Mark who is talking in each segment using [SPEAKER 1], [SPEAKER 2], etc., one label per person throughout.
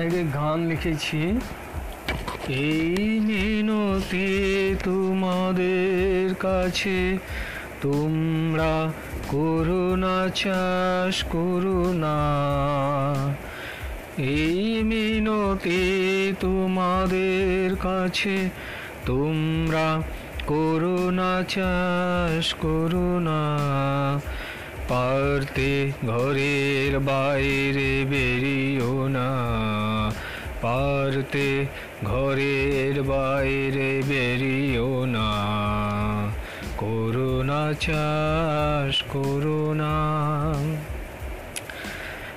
[SPEAKER 1] একটা গান লিখেছি। এই মিনতি তোমাদের কাছে, তোমরা করুণা চাষ করুণা এই মিনতি তোমাদের কাছে, তোমরা করুণা চাষ করুণা পারতে ঘরের বাইরে বেরিও না। পারতে ঘরের বাইরে বেরিও না। করোনা চাষ করোনা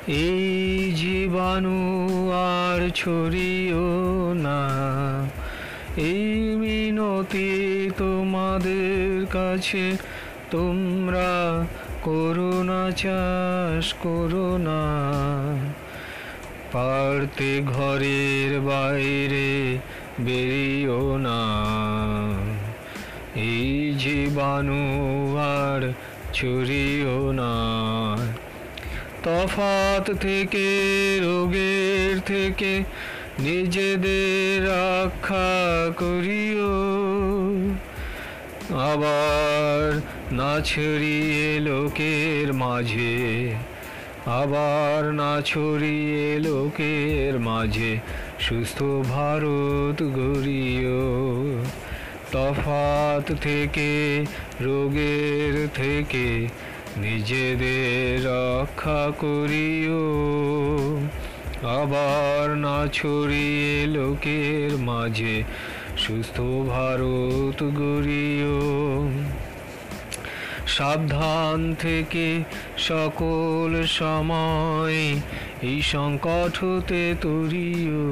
[SPEAKER 1] এই জীবাণু আর ছড়িও না। এই মিনতি তোমাদের কাছে তোমরা করুণা চাষ করুণা। পারতে ঘরের বাইরে বেরিও না। এই জীবাণু আর ছড়িও না। তফাত থেকে, রোগের থেকে নিজেদের রক্ষা করিও আবার না ছড়িয়ে লোকের মাঝে, আবার না ছড়িয়ে লোকের মাঝে, সুস্থ ভারত গড়িও। তফাত থেকে, রোগের থেকে, নিজেদের রক্ষা করিও। আবার না ছড়িয়ে লোকের মাঝে সুস্থ ভারত গড়িও। সাবধান থেকে সকল সময় এই সংকট হতে তরিও।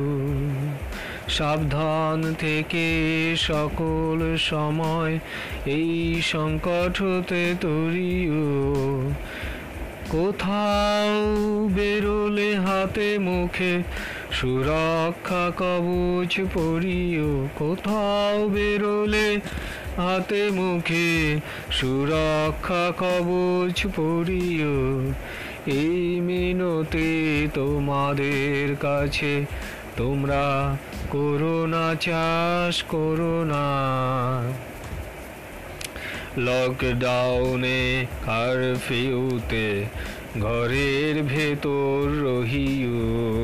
[SPEAKER 1] সাবধান থেকে সকল সময় এই সংকট হতে তরিও। কোথাও বেরোলে হাতে মুখে সুরক্ষা কবচ পরিও কোথাও বেরোলে হাতে মুখে। সুরক্ষা কবচ পরিও এই মিনতে তোমাদের কাছে। তোমরা করোনা, চাষ করোনা। লকডাউনে কারফিউতে ঘরের ভেতর রহিও।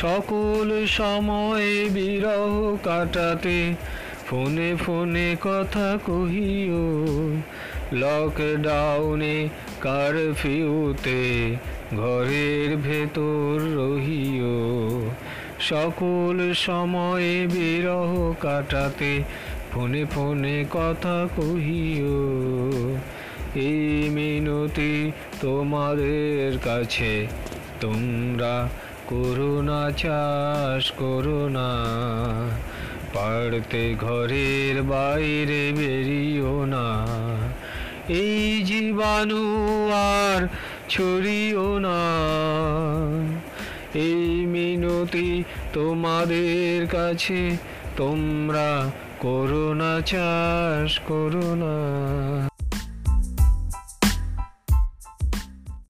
[SPEAKER 1] সকল সময় বিরহ কাটাতে ফোনে ফোনে কথা কহিও। লকডাউনে কারফিউতে ঘরের ভেতর রহিও। সকল সময়ে বিরহ কাটাতে ফোনে ফোনে কথা কহিও। এই মিনতি তোমাদের কাছে, তোমরা করোনা চাষ করোনা পারতে ঘরের বাইরে বেরিও না। এই জীবাণু আর ছড়িও না। এই মিনতি তোমাদের কাছে, তোমরা করোনা চাষ করোনা